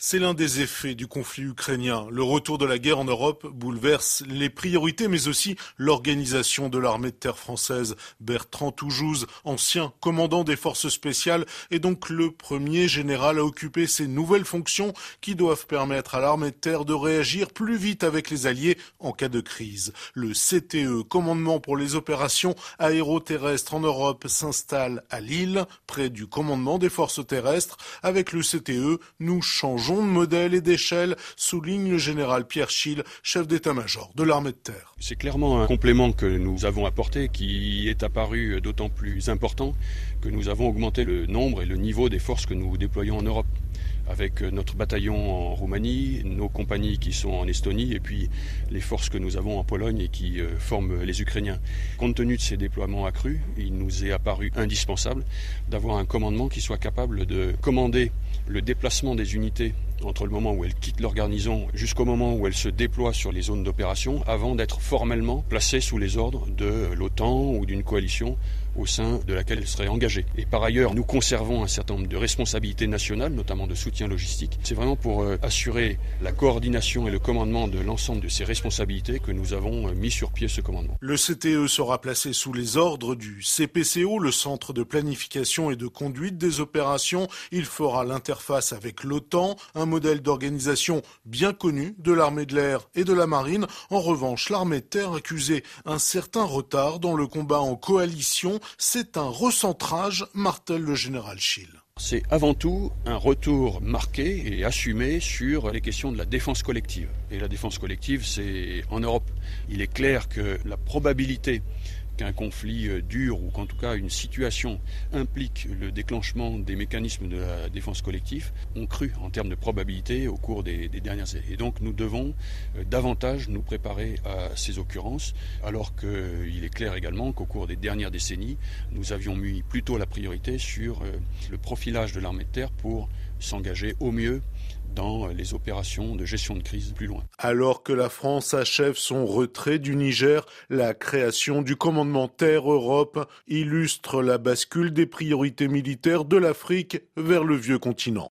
C'est l'un des effets du conflit ukrainien. Le retour de la guerre en Europe bouleverse les priorités, mais aussi l'organisation de l'armée de terre française. Bertrand Toujouz, ancien commandant des forces spéciales, est donc le premier général à occuper ces nouvelles fonctions qui doivent permettre à l'armée de terre de réagir plus vite avec les alliés en cas de crise. Le CTE, commandement pour les opérations aéroterrestres en Europe, s'installe à Lille, près du commandement des forces terrestres. Avec le CTE, nous changeons de modèle et d'échelle, souligne le général Pierre Schill, chef d'état-major de l'armée de terre. C'est clairement un complément que nous avons apporté qui est apparu d'autant plus important que nous avons augmenté le nombre et le niveau des forces que nous déployons en Europe avec notre bataillon en Roumanie, nos compagnies qui sont en Estonie et puis les forces que nous avons en Pologne et qui euh, forment les Ukrainiens. Compte tenu de ces déploiements accrus, il nous est apparu indispensable d'avoir un commandement qui soit capable de commander le déplacement des unités entre le moment où elles quittent leur garnison jusqu'au moment où elles se déploient sur les zones d'opération avant d'être formellement placées sous les ordres de l'OTAN ou d'une coalition au sein de laquelle elles seraient engagées. Et par ailleurs, nous conservons un certain nombre de responsabilités nationales, notamment de soutien logistique. C'est vraiment pour euh, assurer la coordination et le commandement de l'ensemble de ces responsabilités que nous avons euh, mis sur pied ce commandement. Le CTE sera placé sous les ordres du CPCO, le Centre de planification et de conduite des opérations. Il fera l'interface avec l'OTAN, un modèle d'organisation bien connu de l'armée de l'air et de la marine. En revanche, l'armée de terre accusait un certain retard dans le combat en coalition. C'est un recentrage, martèle le général Schill. C'est avant tout un retour marqué et assumé sur les questions de la défense collective. Et la défense collective, c'est en Europe. Il est clair que la probabilité qu'un conflit euh, dure ou qu'en tout cas une situation implique le déclenchement des mécanismes de la défense collective ont cru en termes de probabilité au cours des, dernières années. Et donc nous devons euh, davantage nous préparer à ces occurrences, alors qu'il est clair également qu'au cours des dernières décennies, nous avions mis plutôt la priorité sur euh, le profilage de l'armée de terre pour s'engager au mieux dans les opérations de gestion de crise plus loin. Alors que la France achève son retrait du Niger, la création du commandement Terre Europe illustre la bascule des priorités militaires de l'Afrique vers le vieux continent.